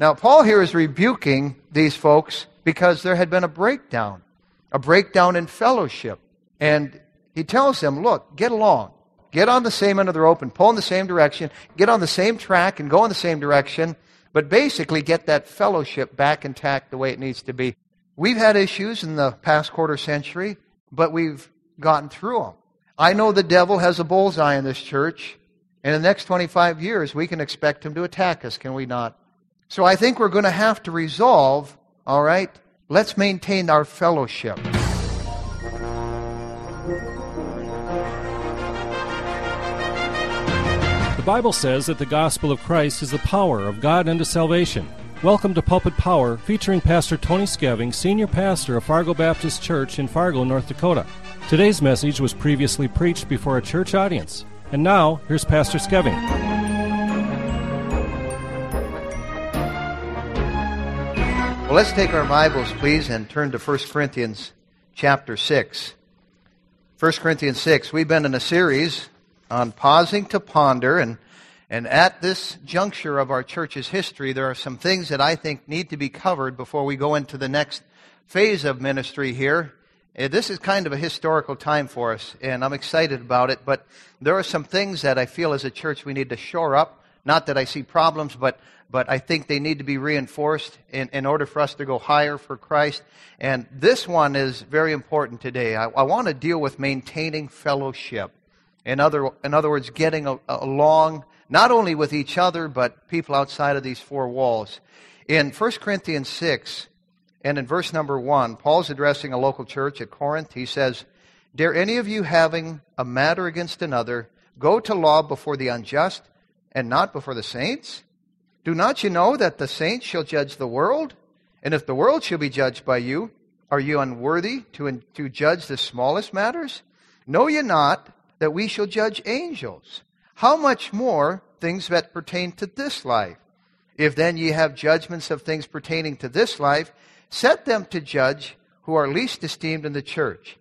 Now, Paul here is rebuking these folks because there had been a breakdown, a breakdown in fellowship. And he tells them, look, get along. Get on the same end of the rope and pull in the same direction. Get on the same track and go in the same direction. But basically, get that fellowship back intact the way it needs to be. We've had issues in the past quarter century, but we've gotten through them. I know the devil has a bullseye in this church. And in the next 25 years, we can expect him to attack us, can we not? So I think we're going to have to resolve, all right, let's maintain our fellowship. The Bible says that the gospel of Christ is the power of God unto salvation. Welcome to Pulpit Power, featuring Pastor Tony Skeving, Senior Pastor of Fargo Baptist Church in Fargo, North Dakota. Today's message was previously preached before a church audience. And now, here's Pastor Skeving. Well, let's take our Bibles, please, and turn to 1 Corinthians chapter 6. 1 Corinthians 6. We've been in a series on pausing to ponder, and, and at this juncture of our church's history, there are some things that I think need to be covered before we go into the next phase of ministry here. Uh, this is kind of a historical time for us, and I'm excited about it, but there are some things that I feel as a church we need to shore up. Not that I see problems, but, but I think they need to be reinforced in, in order for us to go higher for Christ. And this one is very important today. I, I want to deal with maintaining fellowship. In other, in other words, getting along not only with each other, but people outside of these four walls. In 1 Corinthians 6, and in verse number 1, Paul's addressing a local church at Corinth. He says, Dare any of you having a matter against another go to law before the unjust and not before the saints? Do not you know that the saints shall judge the world? And if the world shall be judged by you, are you unworthy to, to judge the smallest matters? Know ye not that we shall judge angels. How much more things that pertain to this life? If then ye have judgments of things pertaining to this life, set them to judge who are least esteemed in the church.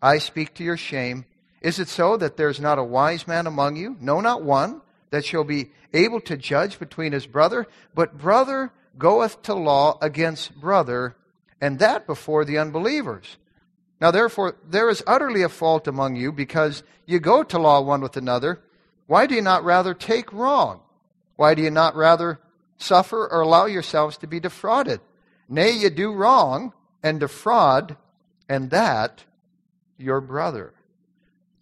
I speak to your shame. Is it so that there is not a wise man among you? No, not one, that shall be able to judge between his brother, but brother goeth to law against brother, and that before the unbelievers. Now, therefore, there is utterly a fault among you because you go to law one with another. Why do you not rather take wrong? Why do you not rather suffer or allow yourselves to be defrauded? Nay, you do wrong and defraud, and that your brother.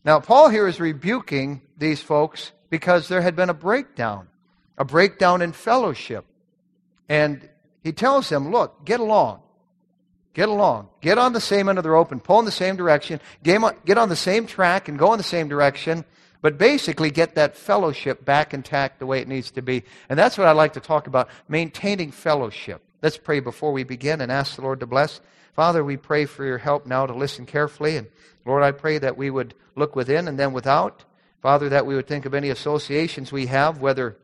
Now, Paul here is rebuking these folks because there had been a breakdown, a breakdown in fellowship. And he tells them, look, get along. Get along. Get on the same end of the rope and pull in the same direction. Get on the same track and go in the same direction. But basically, get that fellowship back intact the way it needs to be. And that's what I like to talk about maintaining fellowship. Let's pray before we begin and ask the Lord to bless. Father, we pray for your help now to listen carefully. And Lord, I pray that we would look within and then without. Father, that we would think of any associations we have, whether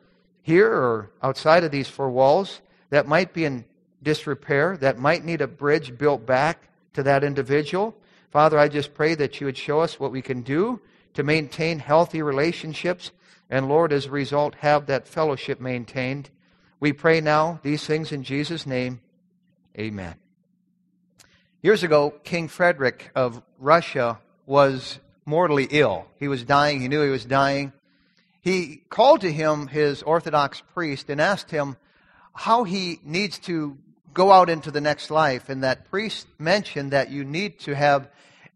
here or outside of these four walls, that might be in disrepair, that might need a bridge built back to that individual. Father, I just pray that you would show us what we can do to maintain healthy relationships, and Lord, as a result, have that fellowship maintained. We pray now these things in Jesus' name. Amen. Years ago, King Frederick of Russia was mortally ill. He was dying. He knew he was dying. He called to him his Orthodox priest and asked him how he needs to go out into the next life. And that priest mentioned that you need to have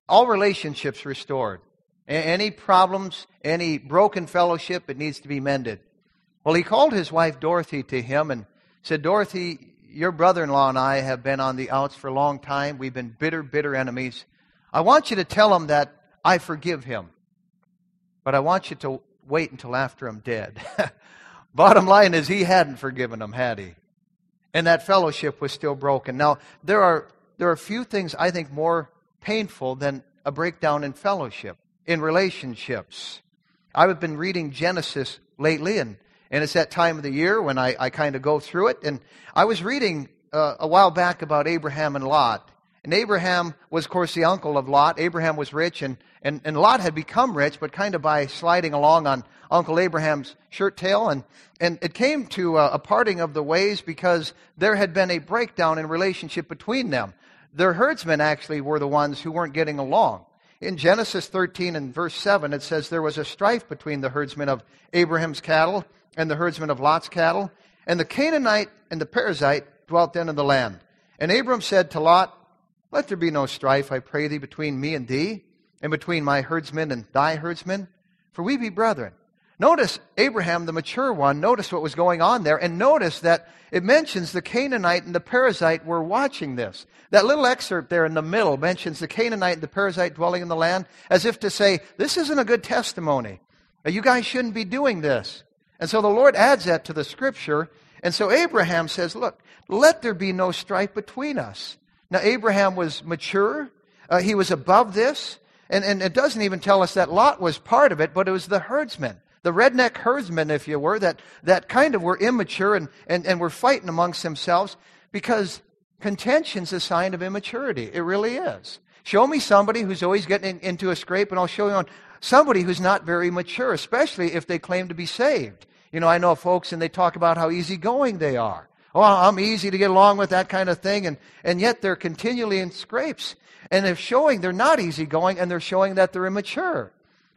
all relationships restored. Any problems, any broken fellowship, it needs to be mended. Well, he called his wife Dorothy to him and said, Dorothy, your brother in law and I have been on the outs for a long time. We've been bitter, bitter enemies. I want you to tell him that I forgive him, but I want you to wait until after I'm dead. Bottom line is, he hadn't forgiven him, had he? And that fellowship was still broken. Now, there are, there are few things I think more painful than a breakdown in fellowship, in relationships. I've been reading Genesis lately, and, and it's that time of the year when I, I kind of go through it. And I was reading uh, a while back about Abraham and Lot. And Abraham was, of course, the uncle of Lot. Abraham was rich, and, and, and Lot had become rich, but kind of by sliding along on Uncle Abraham's shirt tail. And, and it came to a, a parting of the ways because there had been a breakdown in relationship between them. Their herdsmen actually were the ones who weren't getting along. In Genesis 13 and verse 7, it says there was a strife between the herdsmen of Abraham's cattle and the herdsmen of Lot's cattle. And the Canaanite and the Perizzite dwelt then in the land. And Abram said to Lot, Let there be no strife, I pray thee, between me and thee, and between my herdsmen and thy herdsmen, for we be brethren. Notice Abraham, the mature one, notice what was going on there, and notice that it mentions the Canaanite and the Perizzite were watching this. That little excerpt there in the middle mentions the Canaanite and the Perizzite dwelling in the land, as if to say, this isn't a good testimony. You guys shouldn't be doing this. And so the Lord adds that to the scripture. And so Abraham says, look, let there be no strife between us. Now, Abraham was mature. Uh, he was above this. And, and it doesn't even tell us that Lot was part of it, but it was the herdsmen the redneck herdsmen, if you were, that, that kind of were immature and, and, and were fighting amongst themselves because contention's a sign of immaturity. It really is. Show me somebody who's always getting in, into a scrape, and I'll show you on somebody who's not very mature, especially if they claim to be saved. You know, I know folks and they talk about how easygoing they are. Oh, I'm easy to get along with that kind of thing, and, and yet they're continually in scrapes. And they're showing they're not easygoing, and they're showing that they're immature.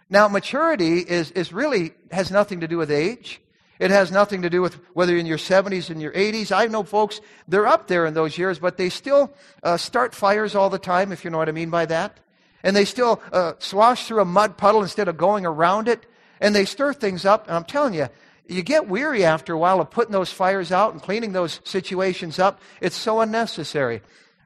Now, maturity is, is really has nothing to do with age. It has nothing to do with whether you're in your 70s and your 80s. I know folks, they're up there in those years, but they still uh, start fires all the time, if you know what I mean by that. And they still uh, swash through a mud puddle instead of going around it. And they stir things up. And I'm telling you, you get weary after a while of putting those fires out and cleaning those situations up. It's so unnecessary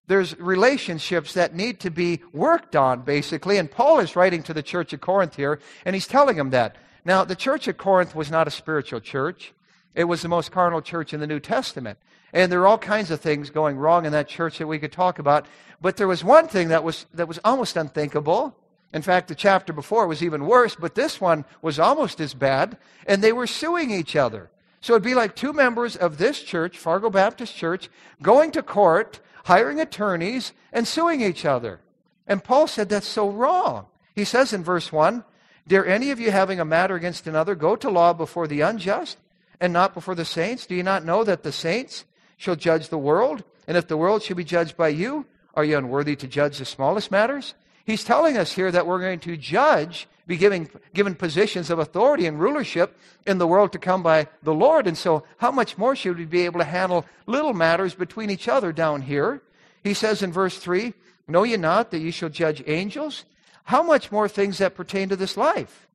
there's relationships that need to be worked on, basically. And Paul is writing to the church of Corinth here, and he's telling them that. Now, the church of Corinth was not a spiritual church, it was the most carnal church in the New Testament. And there are all kinds of things going wrong in that church that we could talk about. But there was one thing that was, that was almost unthinkable. In fact, the chapter before was even worse, but this one was almost as bad. And they were suing each other. So it'd be like two members of this church, Fargo Baptist Church, going to court hiring attorneys, and suing each other. And Paul said that's so wrong. He says in verse 1 Dare any of you having a matter against another go to law before the unjust and not before the saints? Do you not know that the saints shall judge the world? And if the world shall be judged by you, are you unworthy to judge the smallest matters? He's telling us here that we're going to judge, be giving, given positions of authority and rulership in the world to come by the Lord. And so, how much more should we be able to handle little matters between each other down here? He says in verse 3 Know ye not that ye shall judge angels? How much more things that pertain to this life?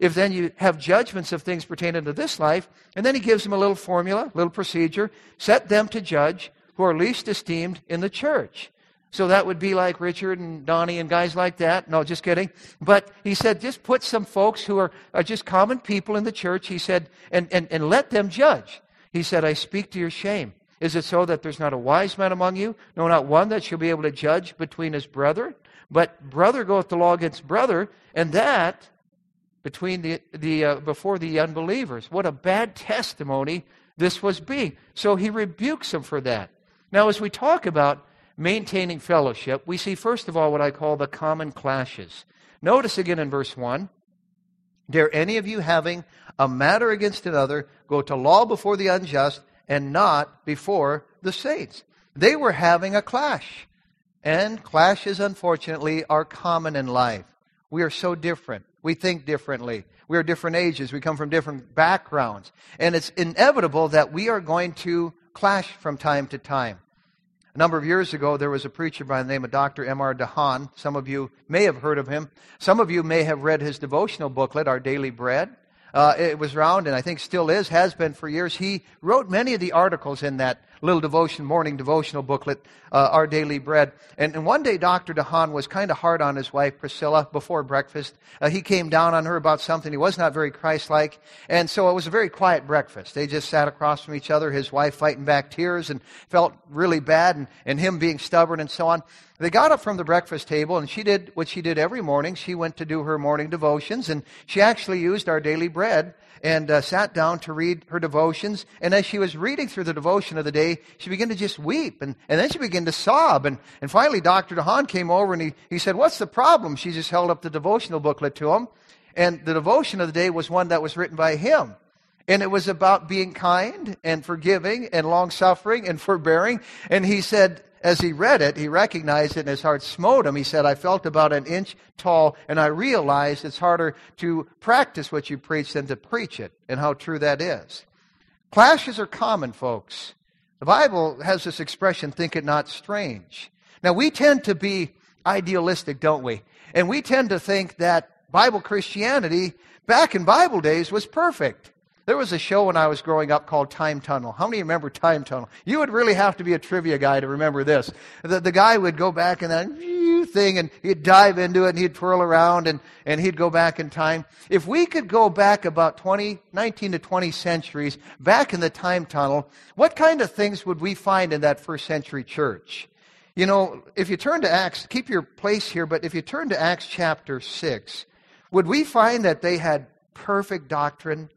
If then you have judgments of things pertaining to this life, and then he gives them a little formula, little procedure, set them to judge who are least esteemed in the church. So that would be like Richard and Donnie and guys like that. No, just kidding. But he said, just put some folks who are, are just common people in the church, he said, and, and, and let them judge. He said, I speak to your shame. Is it so that there's not a wise man among you? No, not one that shall be able to judge between his brother? But brother goeth to law against brother, and that between the, the uh, before the unbelievers. What a bad testimony this was being. So he rebukes them for that. Now, as we talk about maintaining fellowship, we see, first of all, what I call the common clashes. Notice again in verse 1 Dare any of you having a matter against another go to law before the unjust and not before the saints? They were having a clash. And clashes, unfortunately, are common in life. We are so different. We think differently. We are different ages. We come from different backgrounds. And it's inevitable that we are going to clash from time to time. A number of years ago, there was a preacher by the name of Dr. M.R. DeHaan. Some of you may have heard of him. Some of you may have read his devotional booklet, Our Daily Bread. Uh, it was around, and I think still is, has been for years. He wrote many of the articles in that little devotion, morning devotional booklet, uh, Our Daily Bread. And, and, one day, Dr. DeHaan was kind of hard on his wife, Priscilla, before breakfast. Uh, he came down on her about something. He was not very Christ like. And so it was a very quiet breakfast. They just sat across from each other, his wife fighting back tears and felt really bad, and, and him being stubborn and so on. They got up from the breakfast table, and she did what she did every morning. She went to do her morning devotions, and she actually used our daily bread and uh, sat down to read her devotions. And as she was reading through the devotion of the day, she began to just weep, and, and then she began to sob. And, and finally, Dr. DeHaan came over, and he, he said, What's the problem? She just held up the devotional booklet to him. And the devotion of the day was one that was written by him. And it was about being kind and forgiving and long suffering and forbearing. And he said, as he read it, he recognized it and his heart smote him. He said, I felt about an inch tall and I realized it's harder to practice what you preach than to preach it and how true that is. Clashes are common, folks. The Bible has this expression, think it not strange. Now, we tend to be idealistic, don't we? And we tend to think that Bible Christianity back in Bible days was perfect. There was a show when I was growing up called Time Tunnel. How many remember Time Tunnel? You would really have to be a trivia guy to remember this. The, the guy would go back in that thing and he'd dive into it and he'd twirl around and, and he'd go back in time. If we could go back about 20, 19 to 20 centuries, back in the Time Tunnel, what kind of things would we find in that first century church? You know, if you turn to Acts, keep your place here, but if you turn to Acts chapter 6, would we find that they had perfect doctrine?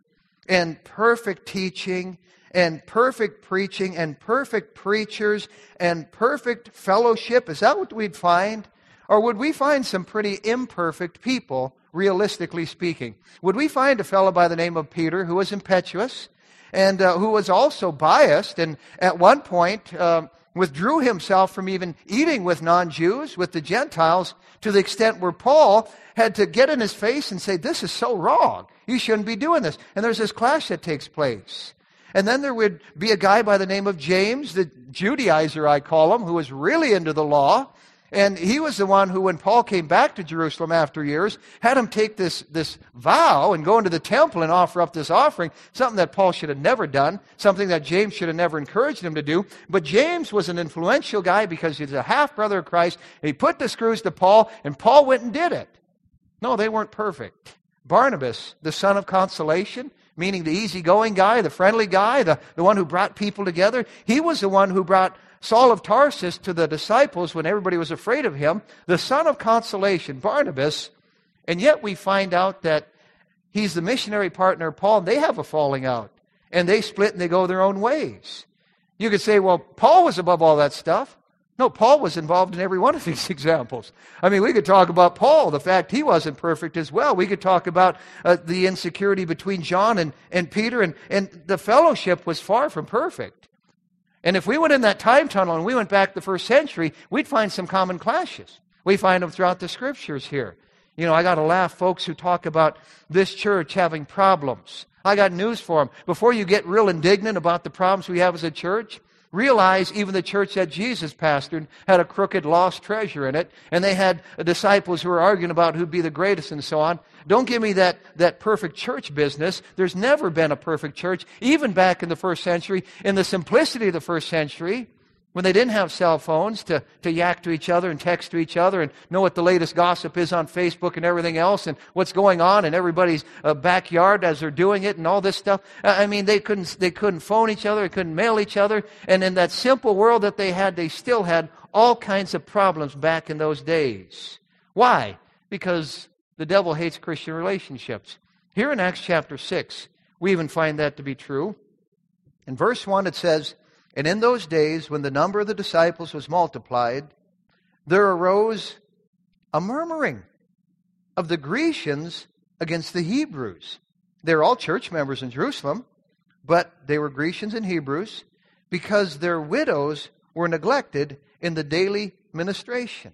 And perfect teaching and perfect preaching and perfect preachers and perfect fellowship? Is that what we'd find? Or would we find some pretty imperfect people, realistically speaking? Would we find a fellow by the name of Peter who was impetuous and uh, who was also biased and at one point uh, withdrew himself from even eating with non Jews, with the Gentiles, to the extent where Paul had to get in his face and say, This is so wrong. You shouldn't be doing this. And there's this clash that takes place. And then there would be a guy by the name of James, the Judaizer, I call him, who was really into the law. And he was the one who, when Paul came back to Jerusalem after years, had him take this, this vow and go into the temple and offer up this offering, something that Paul should have never done, something that James should have never encouraged him to do. But James was an influential guy because he's a half brother of Christ. He put the screws to Paul, and Paul went and did it. No, they weren't perfect. Barnabas, the son of consolation, meaning the easygoing guy, the friendly guy, the, the one who brought people together, he was the one who brought Saul of Tarsus to the disciples when everybody was afraid of him, the son of consolation, Barnabas. And yet we find out that he's the missionary partner of Paul, and they have a falling out. And they split and they go their own ways. You could say, well, Paul was above all that stuff. No, Paul was involved in every one of these examples. I mean, we could talk about Paul, the fact he wasn't perfect as well. We could talk about uh, the insecurity between John and, and Peter, and, and the fellowship was far from perfect. And if we went in that time tunnel and we went back the first century, we'd find some common clashes. We find them throughout the scriptures here. You know, I got to laugh, folks who talk about this church having problems. I got news for them. Before you get real indignant about the problems we have as a church, realize even the church that Jesus pastored had a crooked lost treasure in it, and they had disciples who were arguing about who'd be the greatest and so on. Don't give me that, that perfect church business. There's never been a perfect church, even back in the first century. In the simplicity of the first century, when they didn't have cell phones to, to yak to each other and text to each other and know what the latest gossip is on Facebook and everything else and what's going on in everybody's uh, backyard as they're doing it and all this stuff. I mean, they couldn't, they couldn't phone each other, they couldn't mail each other. And in that simple world that they had, they still had all kinds of problems back in those days. Why? Because the devil hates Christian relationships. Here in Acts chapter 6, we even find that to be true. In verse 1, it says, and in those days, when the number of the disciples was multiplied, there arose a murmuring of the Grecians against the Hebrews. They're all church members in Jerusalem, but they were Grecians and Hebrews because their widows were neglected in the daily ministration.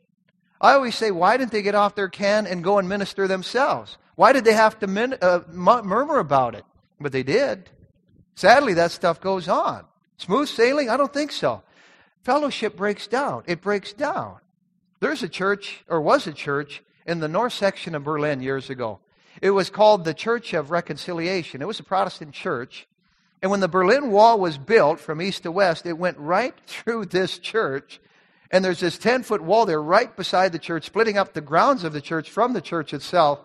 I always say, why didn't they get off their can and go and minister themselves? Why did they have to min- uh, murmur about it? But they did. Sadly, that stuff goes on. Smooth sailing? I don't think so. Fellowship breaks down. It breaks down. There's a church, or was a church, in the north section of Berlin years ago. It was called the Church of Reconciliation. It was a Protestant church. And when the Berlin Wall was built from east to west, it went right through this church. And there's this 10 foot wall there right beside the church, splitting up the grounds of the church from the church itself.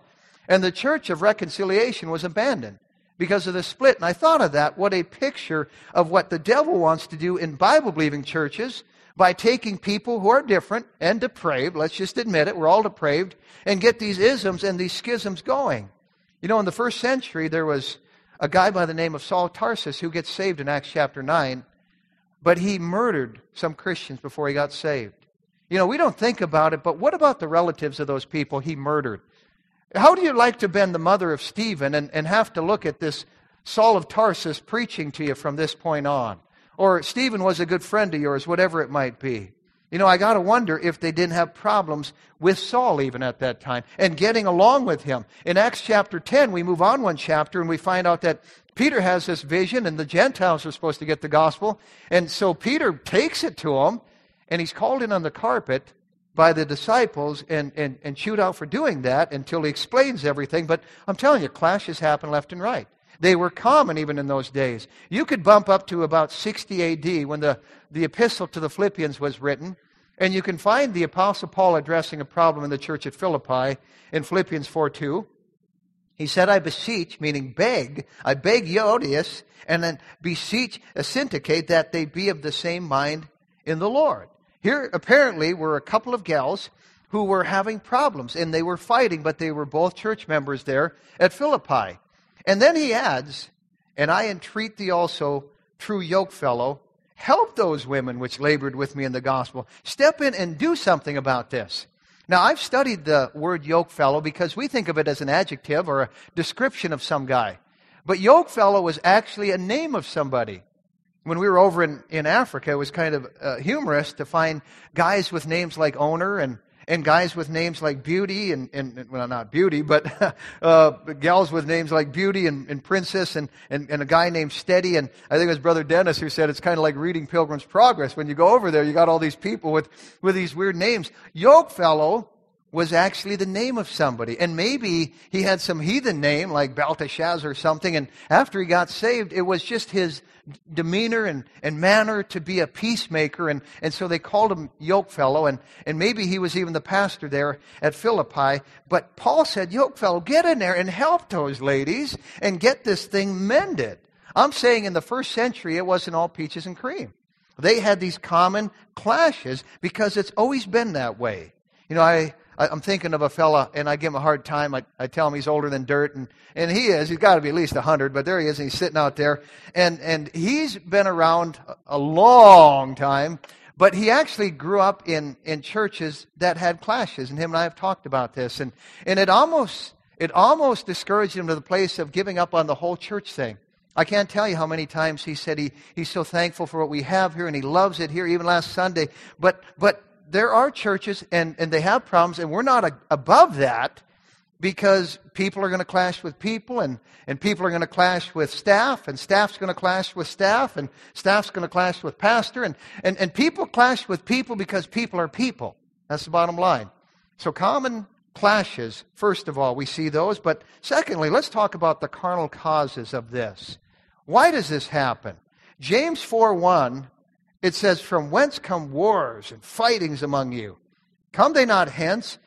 And the Church of Reconciliation was abandoned. Because of the split. And I thought of that. What a picture of what the devil wants to do in Bible believing churches by taking people who are different and depraved, let's just admit it, we're all depraved, and get these isms and these schisms going. You know, in the first century, there was a guy by the name of Saul Tarsus who gets saved in Acts chapter 9, but he murdered some Christians before he got saved. You know, we don't think about it, but what about the relatives of those people he murdered? How do you like to been the mother of Stephen and, and have to look at this Saul of Tarsus preaching to you from this point on? Or Stephen was a good friend of yours, whatever it might be. You know, I got to wonder if they didn't have problems with Saul even at that time and getting along with him. In Acts chapter 10, we move on one chapter and we find out that Peter has this vision and the Gentiles are supposed to get the gospel. And so Peter takes it to him and he's called in on the carpet by the disciples and, and, and chewed out for doing that until he explains everything. But I'm telling you, clashes happen left and right. They were common even in those days. You could bump up to about 60 AD when the, the epistle to the Philippians was written, and you can find the Apostle Paul addressing a problem in the church at Philippi in Philippians 4 2. He said, I beseech, meaning beg, I beg Euodias, and then beseech, Syntyche that they be of the same mind in the Lord. Here, apparently, were a couple of gals who were having problems, and they were fighting, but they were both church members there at Philippi. And then he adds, And I entreat thee also, true yokefellow, help those women which labored with me in the gospel. Step in and do something about this. Now, I've studied the word yokefellow because we think of it as an adjective or a description of some guy. But yokefellow was actually a name of somebody. When we were over in, in Africa, it was kind of uh, humorous to find guys with names like owner and and guys with names like Beauty and, and well, not Beauty, but uh, gals with names like Beauty and, and Princess and, and, and, a guy named Steady. And I think it was Brother Dennis who said it's kind of like reading Pilgrim's Progress. When you go over there, you got all these people with, with these weird names. Yokefellow was actually the name of somebody. And maybe he had some heathen name like Belteshazzar or something. And after he got saved, it was just his demeanor and, and manner to be a peacemaker. And, and so they called him Yokefellow. And, and maybe he was even the pastor there at Philippi. But Paul said, Yokefellow, get in there and help those ladies and get this thing mended. I'm saying in the first century, it wasn't all peaches and cream. They had these common clashes because it's always been that way. You know, I, I'm thinking of a fella, and I give him a hard time. I, I tell him he's older than dirt, and, and he is. He's got to be at least 100, but there he is, and he's sitting out there. And, and he's been around a long time, but he actually grew up in, in churches that had clashes, and him and I have talked about this. And, and it, almost, it almost discouraged him to the place of giving up on the whole church thing. I can't tell you how many times he said he, he's so thankful for what we have here, and he loves it here, even last Sunday. But, but there are churches and, and they have problems, and we're not a, above that because people are going to clash with people, and, and people are going to clash with staff, and staff's going to clash with staff, and staff's going to clash with pastor, and, and, and people clash with people because people are people. That's the bottom line. So, common clashes, first of all, we see those, but secondly, let's talk about the carnal causes of this. Why does this happen? James 4 1 it says, From whence come wars and fightings among you? Come they not hence,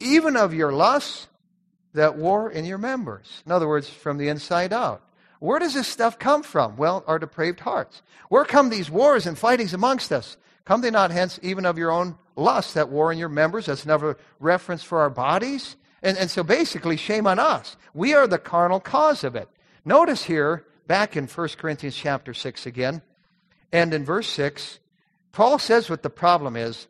even of your lusts that war in your members? In other words, from the inside out. Where does this stuff come from? Well, our depraved hearts. Where come these wars and fightings amongst us? Come they not hence, even of your own lusts that war in your members? That's another reference for our bodies. And, and so basically, shame on us. We are the carnal cause of it. Notice here, back in 1 Corinthians chapter 6 again, and in verse 6, Paul says what the problem is.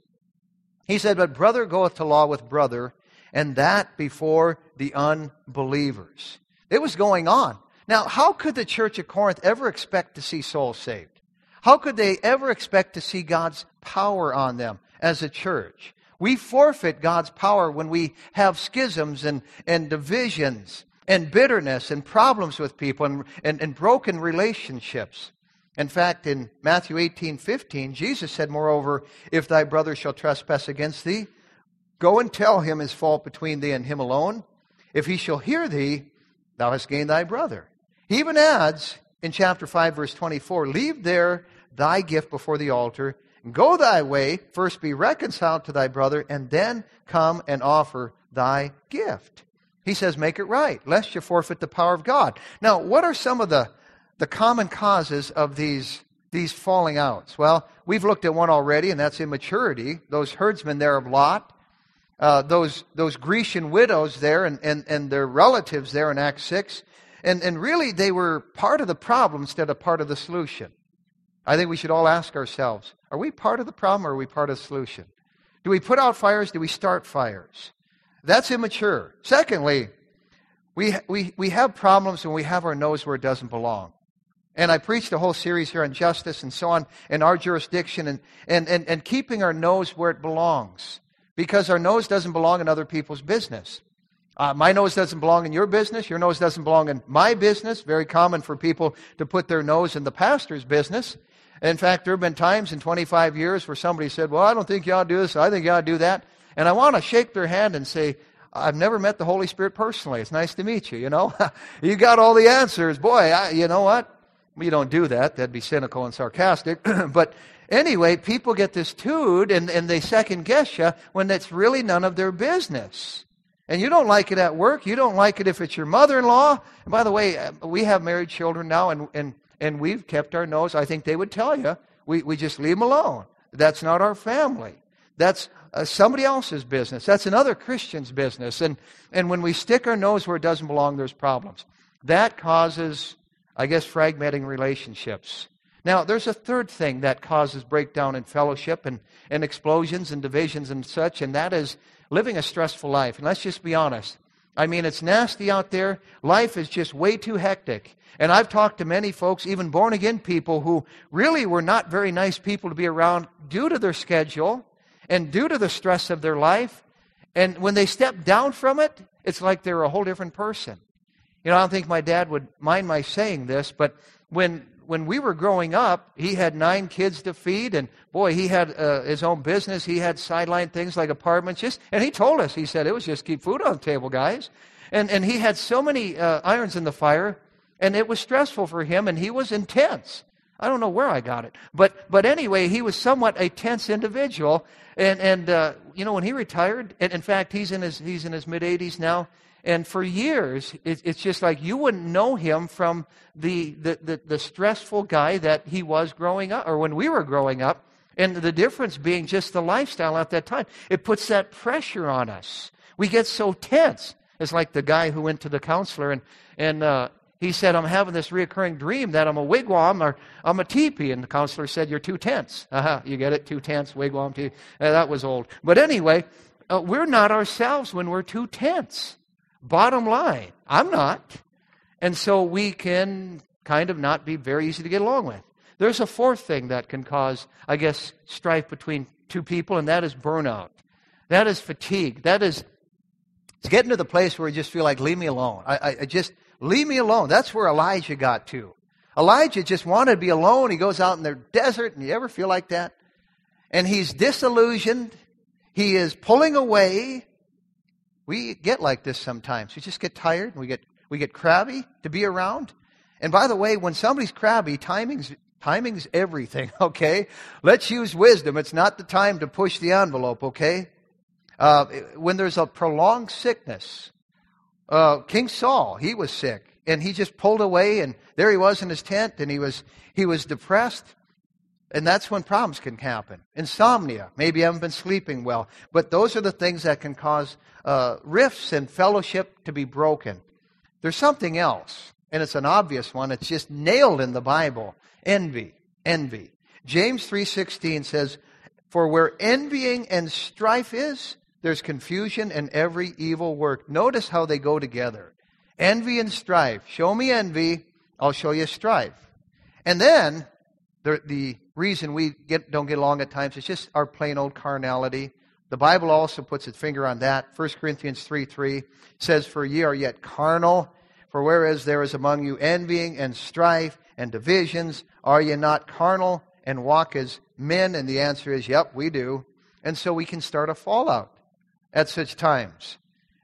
He said, But brother goeth to law with brother, and that before the unbelievers. It was going on. Now, how could the church of Corinth ever expect to see souls saved? How could they ever expect to see God's power on them as a church? We forfeit God's power when we have schisms and, and divisions and bitterness and problems with people and, and, and broken relationships. In fact, in Matthew 18 15, Jesus said, Moreover, if thy brother shall trespass against thee, go and tell him his fault between thee and him alone. If he shall hear thee, thou hast gained thy brother. He even adds in chapter 5, verse 24, Leave there thy gift before the altar, and go thy way, first be reconciled to thy brother, and then come and offer thy gift. He says, make it right, lest you forfeit the power of God. Now, what are some of the, the common causes of these, these falling outs? Well, we've looked at one already, and that's immaturity. Those herdsmen there of Lot, uh, those, those Grecian widows there and, and, and their relatives there in Acts 6. And, and really, they were part of the problem instead of part of the solution. I think we should all ask ourselves are we part of the problem or are we part of the solution? Do we put out fires? Do we start fires? That's immature. Secondly, we, we, we have problems when we have our nose where it doesn't belong. And I preached a whole series here on justice and so on in our jurisdiction and, and, and, and keeping our nose where it belongs. Because our nose doesn't belong in other people's business. Uh, my nose doesn't belong in your business. Your nose doesn't belong in my business. Very common for people to put their nose in the pastor's business. In fact, there have been times in 25 years where somebody said, Well, I don't think you ought to do this. I think you ought to do that. And I want to shake their hand and say, I've never met the Holy Spirit personally. It's nice to meet you, you know. you got all the answers. Boy, I, you know what? We don't do that. That'd be cynical and sarcastic. but anyway, people get this tood and, and they second guess you when it's really none of their business. And you don't like it at work. You don't like it if it's your mother in law. And by the way, uh, we have married children now, and, and, and we've kept our nose. I think they would tell you. We, we just leave them alone. That's not our family. That's uh, somebody else's business. That's another Christian's business. And, and when we stick our nose where it doesn't belong, there's problems. That causes, I guess, fragmenting relationships. Now, there's a third thing that causes breakdown in fellowship and, and explosions and divisions and such, and that is living a stressful life. And let's just be honest. I mean, it's nasty out there. Life is just way too hectic. And I've talked to many folks, even born again people, who really were not very nice people to be around due to their schedule and due to the stress of their life. And when they step down from it, it's like they're a whole different person. You know, I don't think my dad would mind my saying this, but when when we were growing up, he had nine kids to feed, and boy, he had uh, his own business. He had sideline things like apartments. Just and he told us, he said, it was just keep food on the table, guys. And and he had so many uh, irons in the fire, and it was stressful for him, and he was intense. I don't know where I got it, but but anyway, he was somewhat a tense individual, and and uh, you know when he retired, and in fact he's in his he's in his mid 80s now, and for years it, it's just like you wouldn't know him from the, the the the stressful guy that he was growing up, or when we were growing up, and the difference being just the lifestyle at that time. It puts that pressure on us. We get so tense. It's like the guy who went to the counselor and and uh, he said, I'm having this reoccurring dream that I'm a wigwam or I'm a teepee. And the counselor said, You're too tense. Uh-huh, you get it? Too tense, wigwam, teepee. Uh, that was old. But anyway, uh, we're not ourselves when we're too tents. Bottom line, I'm not. And so we can kind of not be very easy to get along with. There's a fourth thing that can cause, I guess, strife between two people, and that is burnout. That is fatigue. That is it's getting to the place where you just feel like, leave me alone. I, I, I just, Leave me alone. That's where Elijah got to. Elijah just wanted to be alone. He goes out in the desert, and you ever feel like that? And he's disillusioned. He is pulling away. We get like this sometimes. We just get tired and we get we get crabby to be around. And by the way, when somebody's crabby, timing's timing's everything, okay? Let's use wisdom. It's not the time to push the envelope, okay? Uh, when there's a prolonged sickness, uh, King Saul, he was sick, and he just pulled away, and there he was in his tent, and he was he was depressed, and that's when problems can happen. Insomnia, maybe you haven't been sleeping well, but those are the things that can cause uh, rifts and fellowship to be broken. There's something else, and it's an obvious one. It's just nailed in the Bible: envy, envy. James three sixteen says, "For where envying and strife is." There's confusion and every evil work. Notice how they go together. Envy and strife. Show me envy, I'll show you strife. And then, the, the reason we get, don't get along at times is just our plain old carnality. The Bible also puts its finger on that. 1 Corinthians 3 3 says, For ye are yet carnal, for whereas there is among you envying and strife and divisions, are ye not carnal and walk as men? And the answer is, Yep, we do. And so we can start a fallout at such times.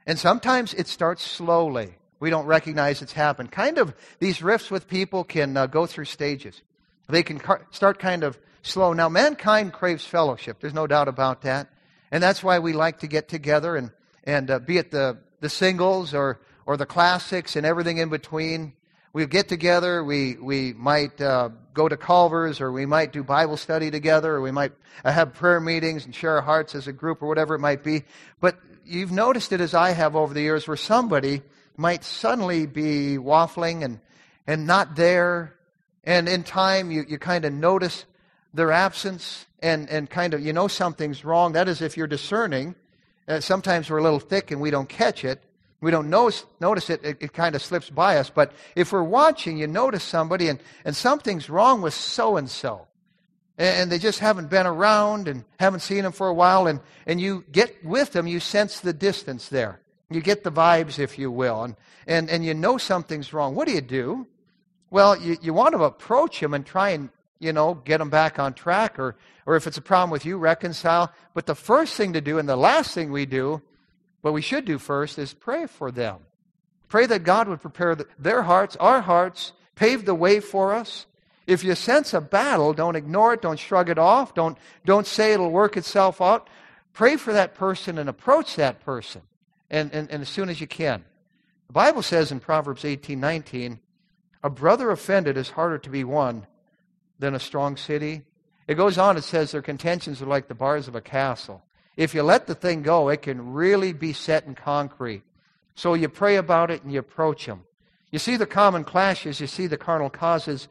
And sometimes it starts slowly. We don't recognize it's happened. Kind of, these rifts with people can uh, go through stages. They can start kind of slow. Now, mankind craves fellowship. There's no doubt about that. And that's why we like to get together and, and uh, be at the the singles or, or the classics and everything in between. We get together, we, we might uh, go to Culver's, or we might do Bible study together, or we might uh, have prayer meetings and share our hearts as a group, or whatever it might be. But you've noticed it as I have over the years, where somebody might suddenly be waffling and, and not there, and in time you, you kind of notice their absence and, and kind of you know something's wrong. That is if you're discerning. Uh, sometimes we're a little thick and we don't catch it. We don't notice, notice it, it, it kind of slips by us. But if we're watching, you notice somebody and, and something's wrong with so and so. And they just haven't been around and haven't seen them for a while. And, and you get with them, you sense the distance there. You get the vibes, if you will. And, and, and you know something's wrong. What do you do? Well, you, you want to approach them and try and, you know, get them back on track. Or, or if it's a problem with you, reconcile. But the first thing to do and the last thing we do what we should do first is pray for them. Pray that God would prepare their hearts, our hearts, pave the way for us. If you sense a battle, don't ignore it, don't shrug it off, don't, don't say it'll work itself out. Pray for that person and approach that person and, and, and as soon as you can. The Bible says in Proverbs 18 19, a brother offended is harder to be won than a strong city. It goes on, it says their contentions are like the bars of a castle. If you let the thing go, it can really be set in concrete. So you pray about it and you approach them. You see the common clashes, you see the carnal causes.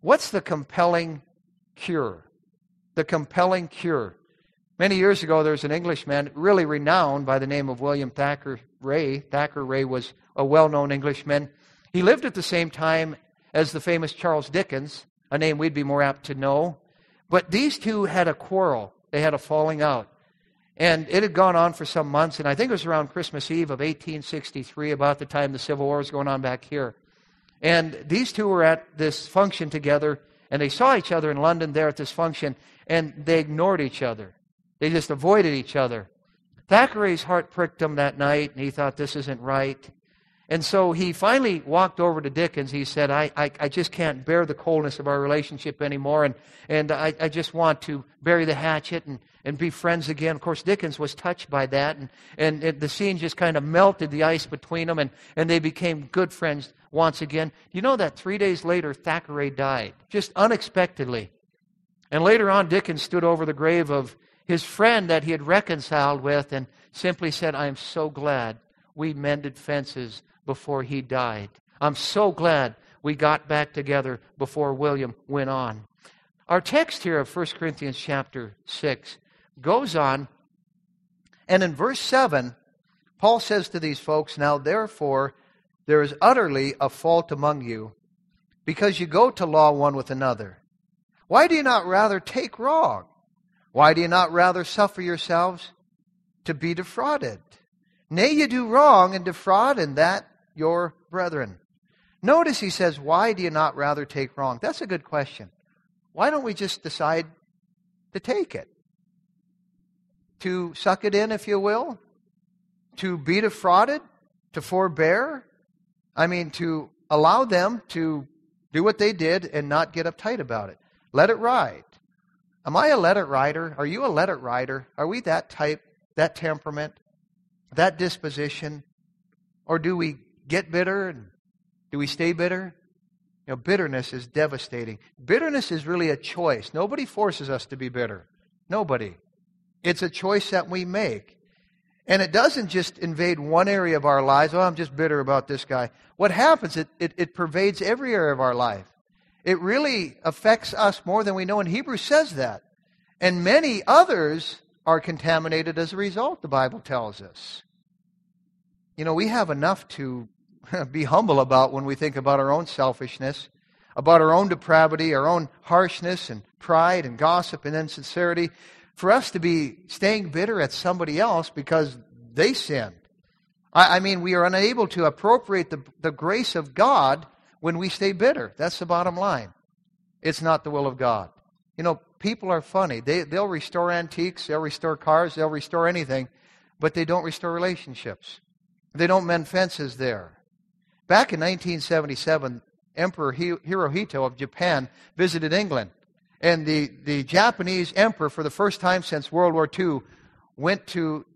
What's the compelling cure? The compelling cure. Many years ago, there was an Englishman really renowned by the name of William Thacker Ray. Thackeray was a well known Englishman. He lived at the same time as the famous Charles Dickens, a name we'd be more apt to know. But these two had a quarrel, they had a falling out. And it had gone on for some months, and I think it was around Christmas Eve of 1863, about the time the Civil War was going on back here. And these two were at this function together, and they saw each other in London there at this function, and they ignored each other. They just avoided each other. Thackeray's heart pricked him that night, and he thought, this isn't right. And so he finally walked over to Dickens. He said, I, I, I just can't bear the coldness of our relationship anymore, and, and I, I just want to bury the hatchet and, and be friends again. Of course, Dickens was touched by that, and, and it, the scene just kind of melted the ice between them, and, and they became good friends once again. You know that three days later, Thackeray died, just unexpectedly. And later on, Dickens stood over the grave of his friend that he had reconciled with and simply said, I am so glad we mended fences before he died. I'm so glad we got back together before William went on. Our text here of 1 Corinthians chapter 6 goes on, and in verse 7, Paul says to these folks, Now therefore, there is utterly a fault among you, because you go to law one with another. Why do you not rather take wrong? Why do you not rather suffer yourselves to be defrauded? Nay, you do wrong and defraud, and that your brethren. Notice he says, Why do you not rather take wrong? That's a good question. Why don't we just decide to take it? To suck it in, if you will? To be defrauded? To forbear? I mean, to allow them to do what they did and not get uptight about it. Let it ride. Am I a let it rider? Are you a let it rider? Are we that type, that temperament, that disposition? Or do we get bitter? And do we stay bitter? You know, bitterness is devastating. Bitterness is really a choice. Nobody forces us to be bitter. Nobody. It's a choice that we make. And it doesn't just invade one area of our lives. Oh, I'm just bitter about this guy. What happens, it, it, it pervades every area of our life. It really affects us more than we know. And Hebrews says that. And many others are contaminated as a result, the Bible tells us. You know, we have enough to be humble about when we think about our own selfishness, about our own depravity, our own harshness and pride and gossip and insincerity. For us to be staying bitter at somebody else because they sinned. I, I mean, we are unable to appropriate the, the grace of God when we stay bitter. That's the bottom line. It's not the will of God. You know, people are funny. They, they'll restore antiques, they'll restore cars, they'll restore anything, but they don't restore relationships. They don't mend fences there. Back in 1977, Emperor Hirohito of Japan visited England. And the, the Japanese emperor, for the first time since World War II, went to,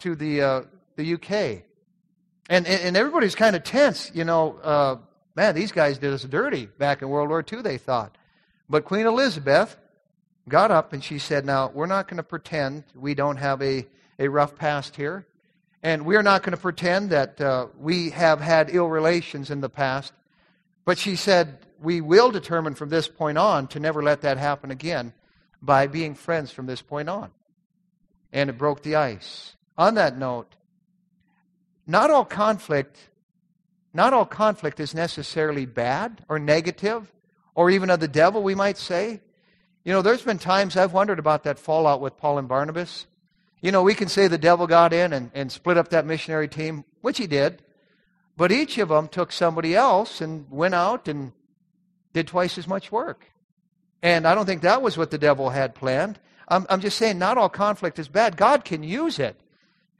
to the, uh, the UK. And, and, everybody's kind of tense. You know, uh, man, these guys did us dirty back in World War II, they thought. But Queen Elizabeth got up and she said, Now, we're not going to pretend we don't have a, a rough past here. And we're not going to pretend that uh, we have had ill relations in the past. But she said, we will determine from this point on to never let that happen again by being friends from this point on. And it broke the ice. On that note, not all conflict not all conflict is necessarily bad or negative or even of the devil, we might say. You know, there's been times I've wondered about that fallout with Paul and Barnabas. You know, we can say the devil got in and, and split up that missionary team, which he did. But each of them took somebody else and went out and did twice as much work. And I don't think that was what the devil had planned. I'm, I'm just saying, not all conflict is bad. God can use it.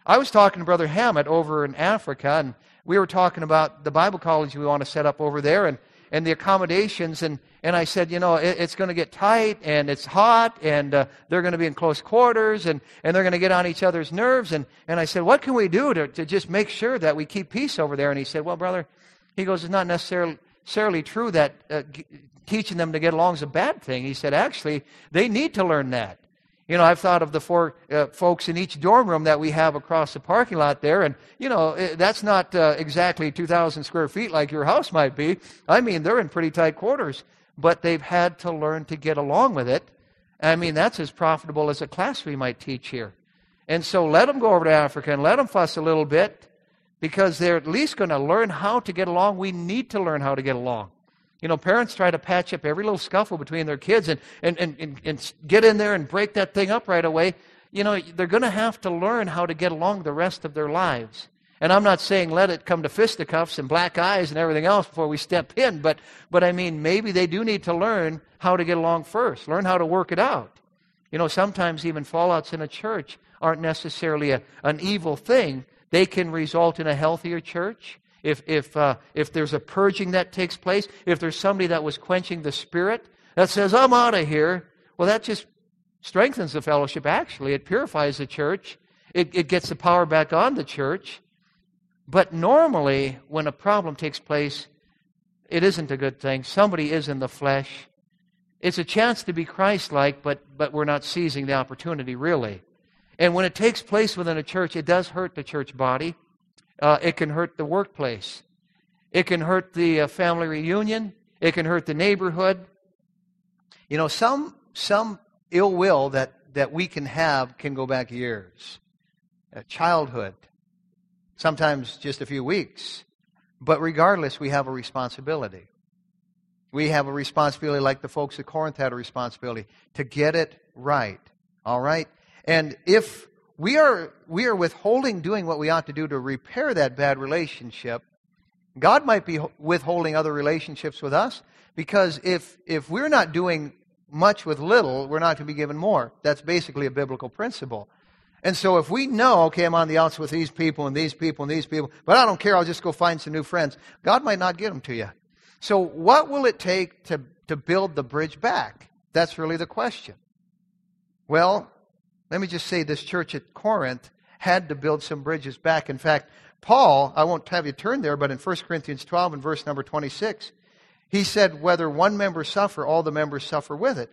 I was talking to Brother Hammett over in Africa, and we were talking about the Bible college we want to set up over there and, and the accommodations. And, and I said, you know, it, it's going to get tight and it's hot and uh, they're going to be in close quarters and, and they're going to get on each other's nerves. And, and I said, what can we do to, to just make sure that we keep peace over there? And he said, well, brother, he goes, it's not necessarily necessarily true that uh, g- teaching them to get along is a bad thing. He said, actually, they need to learn that. You know, I've thought of the four uh, folks in each dorm room that we have across the parking lot there, and, you know, that's not uh, exactly 2,000 square feet like your house might be. I mean, they're in pretty tight quarters, but they've had to learn to get along with it. I mean, that's as profitable as a class we might teach here. And so let them go over to Africa and let them fuss a little bit because they're at least going to learn how to get along. We need to learn how to get along. You know, parents try to patch up every little scuffle between their kids and, and, and, and, and get in there and break that thing up right away. You know, they're going to have to learn how to get along the rest of their lives. And I'm not saying let it come to fisticuffs and black eyes and everything else before we step in, but, but I mean, maybe they do need to learn how to get along first, learn how to work it out. You know, sometimes even fallouts in a church aren't necessarily a, an evil thing, they can result in a healthier church. If, if, uh, if there's a purging that takes place, if there's somebody that was quenching the spirit that says, I'm out of here, well, that just strengthens the fellowship, actually. It purifies the church, it, it gets the power back on the church. But normally, when a problem takes place, it isn't a good thing. Somebody is in the flesh. It's a chance to be Christ like, but, but we're not seizing the opportunity, really. And when it takes place within a church, it does hurt the church body. Uh, it can hurt the workplace. It can hurt the uh, family reunion. It can hurt the neighborhood. You know, some some ill will that that we can have can go back years. Uh, childhood, sometimes just a few weeks. But regardless, we have a responsibility. We have a responsibility, like the folks at Corinth had a responsibility, to get it right. All right? And if we are, we are withholding doing what we ought to do to repair that bad relationship, God might be withholding other relationships with us because if, if we're not doing much with little, we're not going to be given more. That's basically a biblical principle. And so if we know, okay, I'm on the outs with these people and these people and these people, but I don't care, I'll just go find some new friends, God might not get them to you. So what will it take to, to build the bridge back? That's really the question. Well, let me just say this church at Corinth had to build some bridges back. In fact, Paul, I won't have you turn there, but in 1 Corinthians 12 and verse number 26, he said, Whether one member suffer, all the members suffer with it.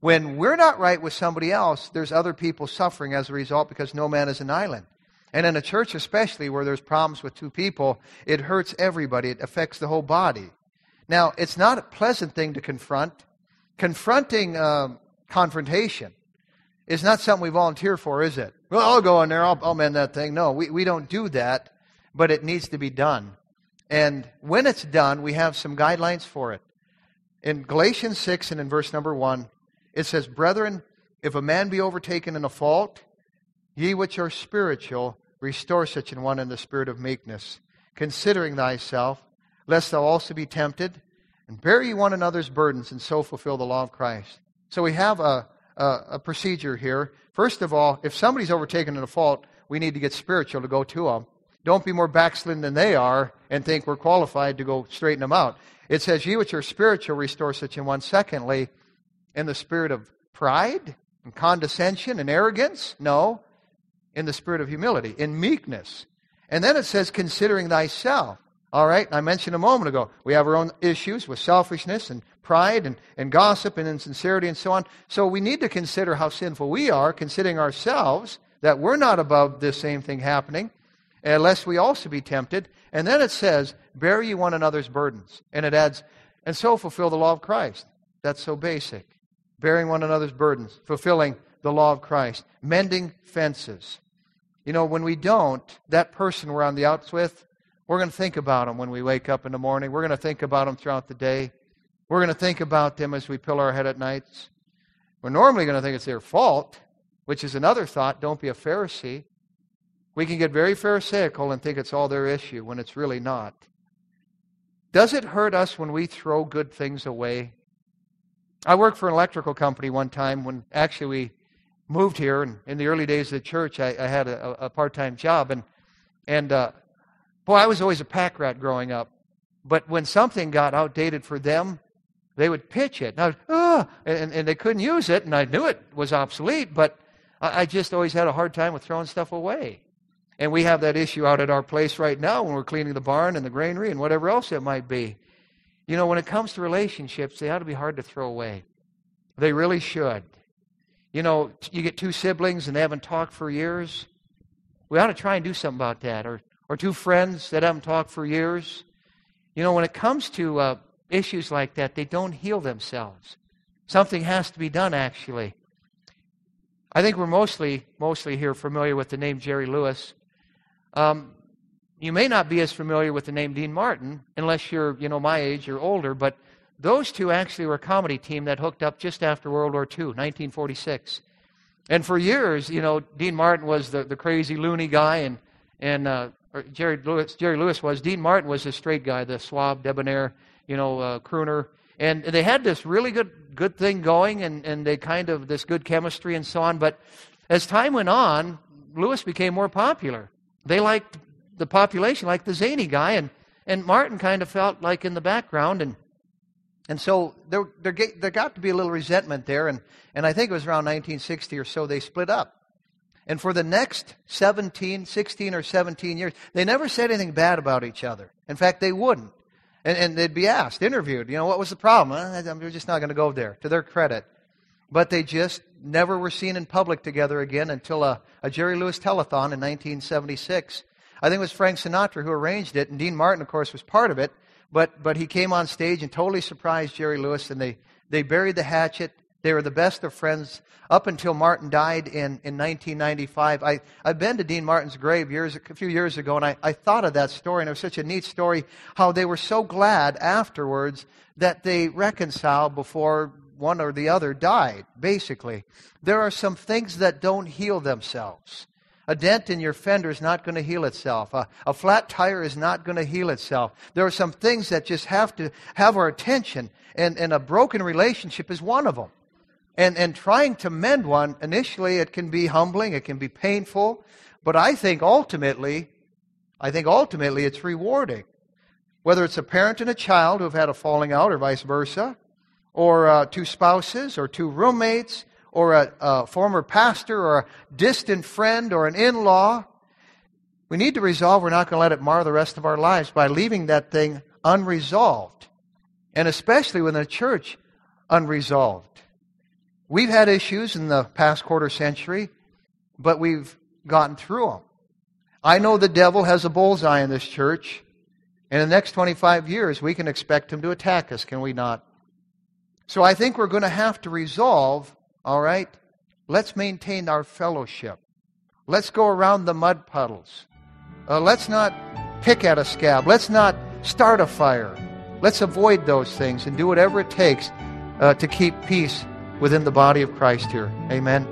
When we're not right with somebody else, there's other people suffering as a result because no man is an island. And in a church, especially where there's problems with two people, it hurts everybody. It affects the whole body. Now, it's not a pleasant thing to confront. Confronting um, confrontation it's not something we volunteer for, is it? Well, I'll go in there, I'll, I'll mend that thing. No, we, we don't do that, but it needs to be done. And when it's done, we have some guidelines for it. In Galatians 6 and in verse number 1, it says, Brethren, if a man be overtaken in a fault, ye which are spiritual, restore such an one in the spirit of meekness, considering thyself, lest thou also be tempted, and bear ye one another's burdens, and so fulfill the law of Christ. So we have a, uh, a procedure here. First of all, if somebody's overtaken in a fault, we need to get spiritual to go to them. Don't be more backslidden than they are and think we're qualified to go straighten them out. It says, Ye which are spiritual, restore such an one. Secondly, in the spirit of pride and condescension and arrogance? No. In the spirit of humility, in meekness. And then it says, considering thyself. All right, I mentioned a moment ago, we have our own issues with selfishness and pride and, and gossip and insincerity and so on. So we need to consider how sinful we are, considering ourselves, that we're not above this same thing happening, eh, unless we also be tempted. And then it says, bear ye one another's burdens. And it adds, and so fulfill the law of Christ. That's so basic. Bearing one another's burdens, fulfilling the law of Christ, mending fences. You know, when we don't, that person we're on the outs with, we're going to think about them when we wake up in the morning. We're going to think about them throughout the day. We're going to think about them as we pillow our head at nights. We're normally going to think it's their fault, which is another thought. Don't be a Pharisee. We can get very Pharisaical and think it's all their issue when it's really not. Does it hurt us when we throw good things away? I worked for an electrical company one time when actually we moved here, and in the early days of the church, I, I had a, a part-time job, and and uh, boy, I was always a pack rat growing up. But when something got outdated for them, they would pitch it, and, oh, and, and they couldn't use it, and I knew it was obsolete, but I, I just always had a hard time with throwing stuff away. And we have that issue out at our place right now when we're cleaning the barn and the granary and whatever else it might be. You know, when it comes to relationships, they ought to be hard to throw away. They really should. You know, you get two siblings and they haven't talked for years. We ought to try and do something about that. Or, or two friends that haven't talked for years. You know, when it comes to uh, issues like that, they don't heal themselves. Something has to be done, actually. I think we're mostly, mostly here familiar with the name Jerry Lewis. Um, you may not be as familiar with the name Dean Martin unless you're, you know, my age or older, but those two actually were a comedy team that hooked up just after World War II, 1946. And for years, you know, Dean Martin was the, the crazy loony guy, and, and uh, Jerry, Lewis, Jerry Lewis was. Dean Martin was the straight guy, the suave, debonair, you know, uh, crooner. And they had this really good, good thing going, and, and they kind of, this good chemistry and so on. But as time went on, Lewis became more popular. They liked the population, like the zany guy, and, and Martin kind of felt like in the background. And and so there, there, there got to be a little resentment there, and, and I think it was around 1960 or so they split up. And for the next 17, 16 or 17 years, they never said anything bad about each other. In fact, they wouldn't. And, and they'd be asked, interviewed, you know, what was the problem? I'm just not going to go there, to their credit. But they just never were seen in public together again until a, a Jerry Lewis telethon in 1976. I think it was Frank Sinatra who arranged it, and Dean Martin, of course, was part of it. But, but he came on stage and totally surprised Jerry Lewis, and they, they buried the hatchet. They were the best of friends up until Martin died in, in 1995. I, I've been to Dean Martin's grave years, a few years ago, and I, I thought of that story, and it was such a neat story how they were so glad afterwards that they reconciled before one or the other died, basically. There are some things that don't heal themselves. A dent in your fender is not going to heal itself. A, a flat tire is not going to heal itself. There are some things that just have to have our attention, and, and a broken relationship is one of them. And, and trying to mend one, initially it can be humbling, it can be painful, but I think ultimately, I think ultimately it's rewarding. Whether it's a parent and a child who have had a falling out or vice versa, or uh, two spouses or two roommates, or a, a former pastor or a distant friend or an in law. We need to resolve we're not going to let it mar the rest of our lives by leaving that thing unresolved. And especially within the church, unresolved. We've had issues in the past quarter century, but we've gotten through them. I know the devil has a bullseye in this church. And in the next 25 years, we can expect him to attack us, can we not? So I think we're going to have to resolve all right? Let's maintain our fellowship. Let's go around the mud puddles. Uh, let's not pick at a scab. Let's not start a fire. Let's avoid those things and do whatever it takes uh, to keep peace within the body of Christ here. Amen.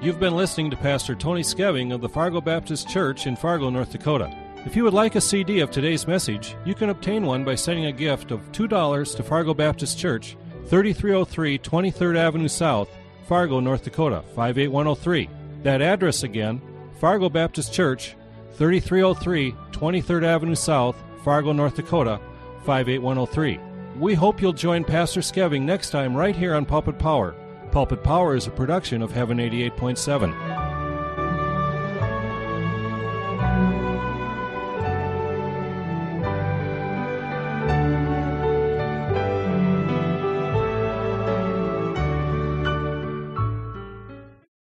You've been listening to Pastor Tony Skeving of the Fargo Baptist Church in Fargo, North Dakota. If you would like a CD of today's message, you can obtain one by sending a gift of $2 to Fargo Baptist Church, 3303 23rd Avenue South, Fargo, North Dakota, 58103. That address again, Fargo Baptist Church, 3303 23rd Avenue South, Fargo, North Dakota, 58103. We hope you'll join Pastor Skeving next time right here on Pulpit Power. Pulpit Power is a production of Heaven 88.7.